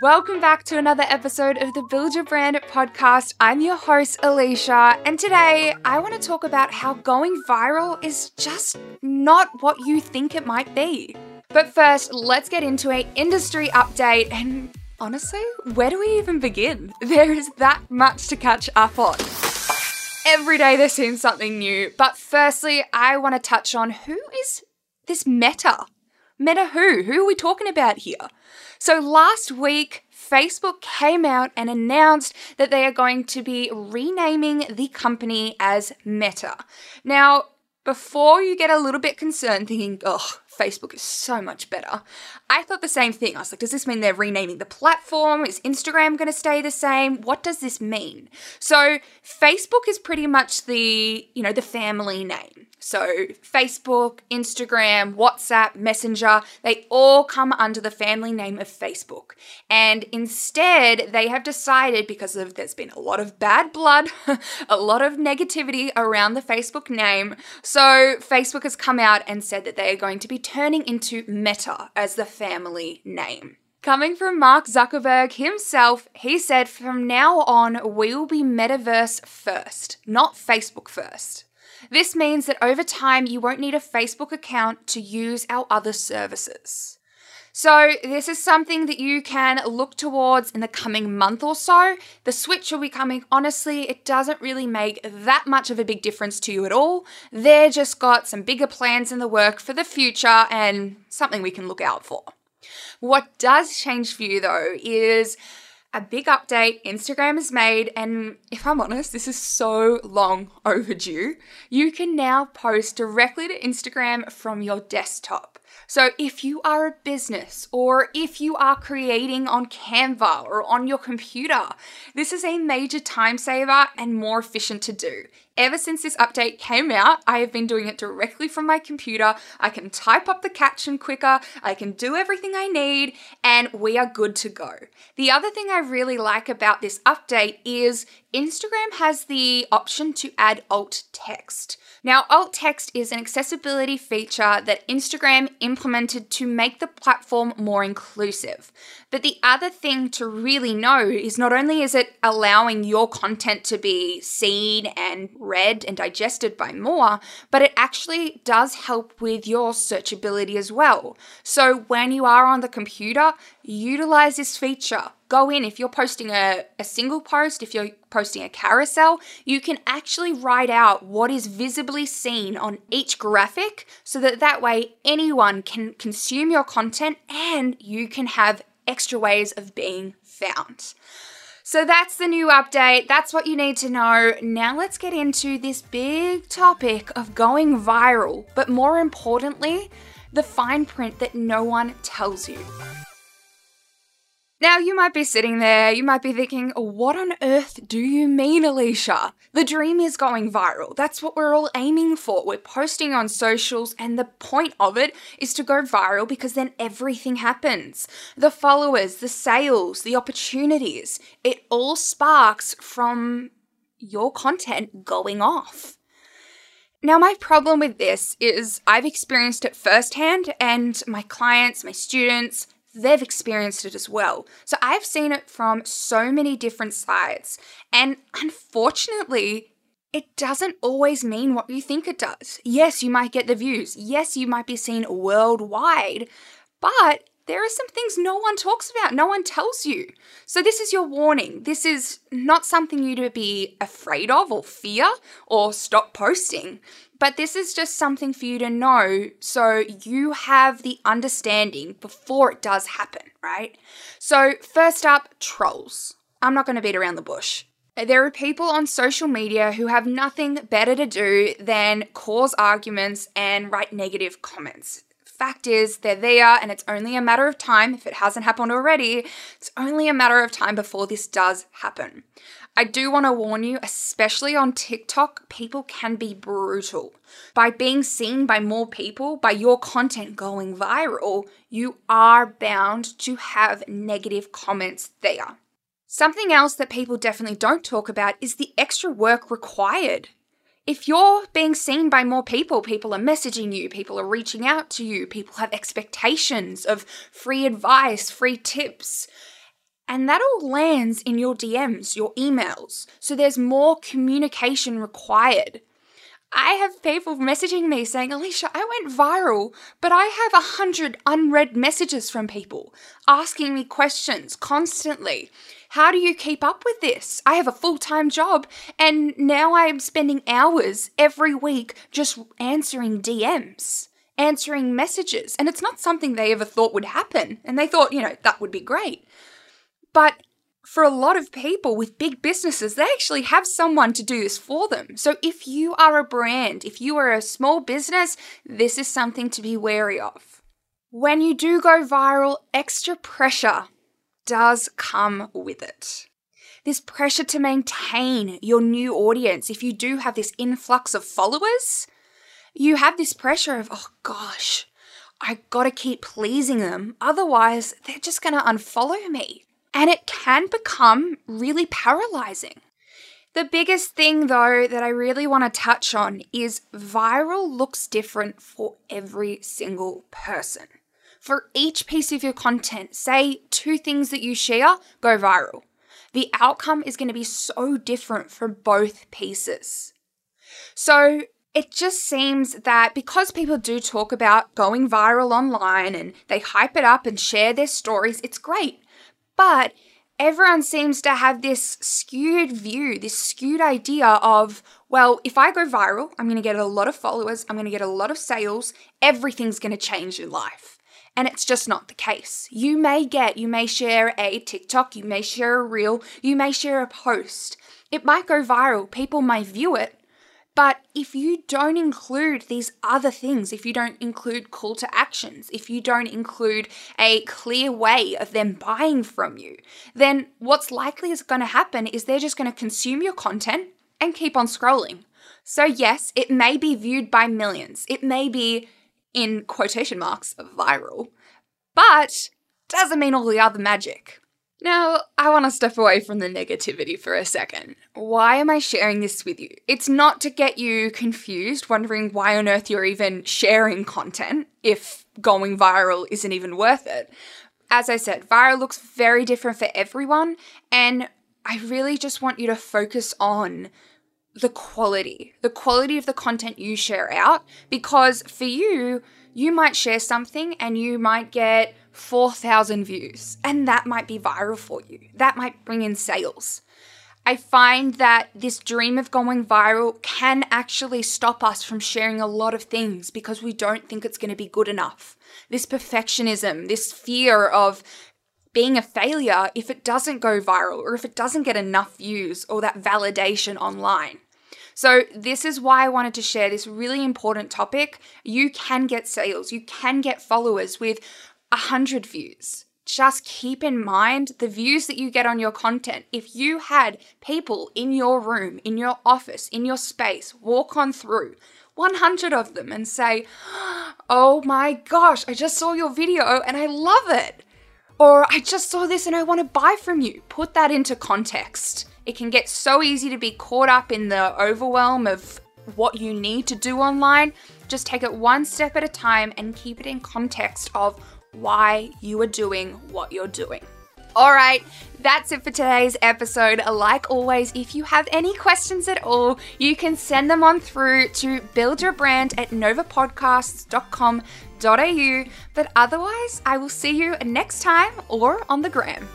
Welcome back to another episode of the Build Your Brand podcast. I'm your host, Alicia, and today I want to talk about how going viral is just not what you think it might be. But first, let's get into a industry update and honestly, where do we even begin? There is that much to catch up on. Every day there seems something new, but firstly, I want to touch on who is this Meta? Meta who? Who are we talking about here? So last week, Facebook came out and announced that they are going to be renaming the company as Meta. Now, before you get a little bit concerned thinking, oh, Facebook is so much better, I thought the same thing. I was like, does this mean they're renaming the platform? Is Instagram going to stay the same? What does this mean? So, Facebook is pretty much the, you know, the family name. So, Facebook, Instagram, WhatsApp, Messenger, they all come under the family name of Facebook. And instead, they have decided because of there's been a lot of bad blood, a lot of negativity around the Facebook name. So, Facebook has come out and said that they are going to be turning into Meta as the family name. Coming from Mark Zuckerberg himself, he said from now on, we will be metaverse first, not Facebook first. This means that over time, you won't need a Facebook account to use our other services. So, this is something that you can look towards in the coming month or so. The switch will be coming. Honestly, it doesn't really make that much of a big difference to you at all. They're just got some bigger plans in the work for the future and something we can look out for. What does change for you though is a big update Instagram has made, and if I'm honest, this is so long overdue. You can now post directly to Instagram from your desktop. So, if you are a business or if you are creating on Canva or on your computer, this is a major time saver and more efficient to do. Ever since this update came out, I have been doing it directly from my computer. I can type up the caption quicker, I can do everything I need, and we are good to go. The other thing I really like about this update is Instagram has the option to add alt text. Now, alt text is an accessibility feature that Instagram implemented to make the platform more inclusive. But the other thing to really know is not only is it allowing your content to be seen and read and digested by more, but it actually does help with your searchability as well. So when you are on the computer, utilize this feature. Go in, if you're posting a, a single post, if you're posting a carousel, you can actually write out what is visibly seen on each graphic so that that way anyone can consume your content and you can have extra ways of being found. So that's the new update. That's what you need to know. Now let's get into this big topic of going viral, but more importantly, the fine print that no one tells you. Now, you might be sitting there, you might be thinking, what on earth do you mean, Alicia? The dream is going viral. That's what we're all aiming for. We're posting on socials, and the point of it is to go viral because then everything happens. The followers, the sales, the opportunities, it all sparks from your content going off. Now, my problem with this is I've experienced it firsthand, and my clients, my students, they've experienced it as well. So I've seen it from so many different sides. And unfortunately, it doesn't always mean what you think it does. Yes, you might get the views. Yes, you might be seen worldwide. But there are some things no one talks about, no one tells you. So, this is your warning. This is not something you to be afraid of or fear or stop posting. But this is just something for you to know so you have the understanding before it does happen, right? So, first up, trolls. I'm not going to beat around the bush. There are people on social media who have nothing better to do than cause arguments and write negative comments. Fact is, they're there, and it's only a matter of time. If it hasn't happened already, it's only a matter of time before this does happen. I do want to warn you, especially on TikTok, people can be brutal. By being seen by more people, by your content going viral, you are bound to have negative comments there. Something else that people definitely don't talk about is the extra work required. If you're being seen by more people, people are messaging you, people are reaching out to you, people have expectations of free advice, free tips And that all lands in your DMs, your emails. So there's more communication required. I have people messaging me saying, Alicia, I went viral, but I have a hundred unread messages from people asking me questions constantly. How do you keep up with this? I have a full time job, and now I'm spending hours every week just answering DMs, answering messages. And it's not something they ever thought would happen. And they thought, you know, that would be great. But for a lot of people with big businesses, they actually have someone to do this for them. So if you are a brand, if you are a small business, this is something to be wary of. When you do go viral, extra pressure does come with it. This pressure to maintain your new audience, if you do have this influx of followers, you have this pressure of, oh gosh, I gotta keep pleasing them, otherwise, they're just gonna unfollow me. And it can become really paralyzing. The biggest thing, though, that I really want to touch on is viral looks different for every single person. For each piece of your content, say two things that you share go viral. The outcome is going to be so different for both pieces. So, it just seems that because people do talk about going viral online and they hype it up and share their stories, it's great. But everyone seems to have this skewed view, this skewed idea of, well, if I go viral, I'm going to get a lot of followers, I'm going to get a lot of sales, everything's going to change in life. And it's just not the case. You may get, you may share a TikTok, you may share a reel, you may share a post. It might go viral, people may view it, but if you don't include these other things, if you don't include call to actions, if you don't include a clear way of them buying from you, then what's likely is going to happen is they're just going to consume your content and keep on scrolling. So, yes, it may be viewed by millions. It may be, in quotation marks, viral, but doesn't mean all the other magic. Now, I want to step away from the negativity for a second. Why am I sharing this with you? It's not to get you confused, wondering why on earth you're even sharing content if going viral isn't even worth it. As I said, viral looks very different for everyone, and I really just want you to focus on the quality, the quality of the content you share out, because for you, you might share something and you might get 4,000 views, and that might be viral for you. That might bring in sales. I find that this dream of going viral can actually stop us from sharing a lot of things because we don't think it's going to be good enough. This perfectionism, this fear of being a failure if it doesn't go viral or if it doesn't get enough views or that validation online. So, this is why I wanted to share this really important topic. You can get sales, you can get followers with 100 views. Just keep in mind the views that you get on your content. If you had people in your room, in your office, in your space walk on through 100 of them and say, Oh my gosh, I just saw your video and I love it. Or I just saw this and I want to buy from you. Put that into context. It can get so easy to be caught up in the overwhelm of what you need to do online. Just take it one step at a time and keep it in context of why you are doing what you're doing. All right, that's it for today's episode. Like always, if you have any questions at all, you can send them on through to buildyourbrand at novapodcasts.com.au. But otherwise, I will see you next time or on the gram.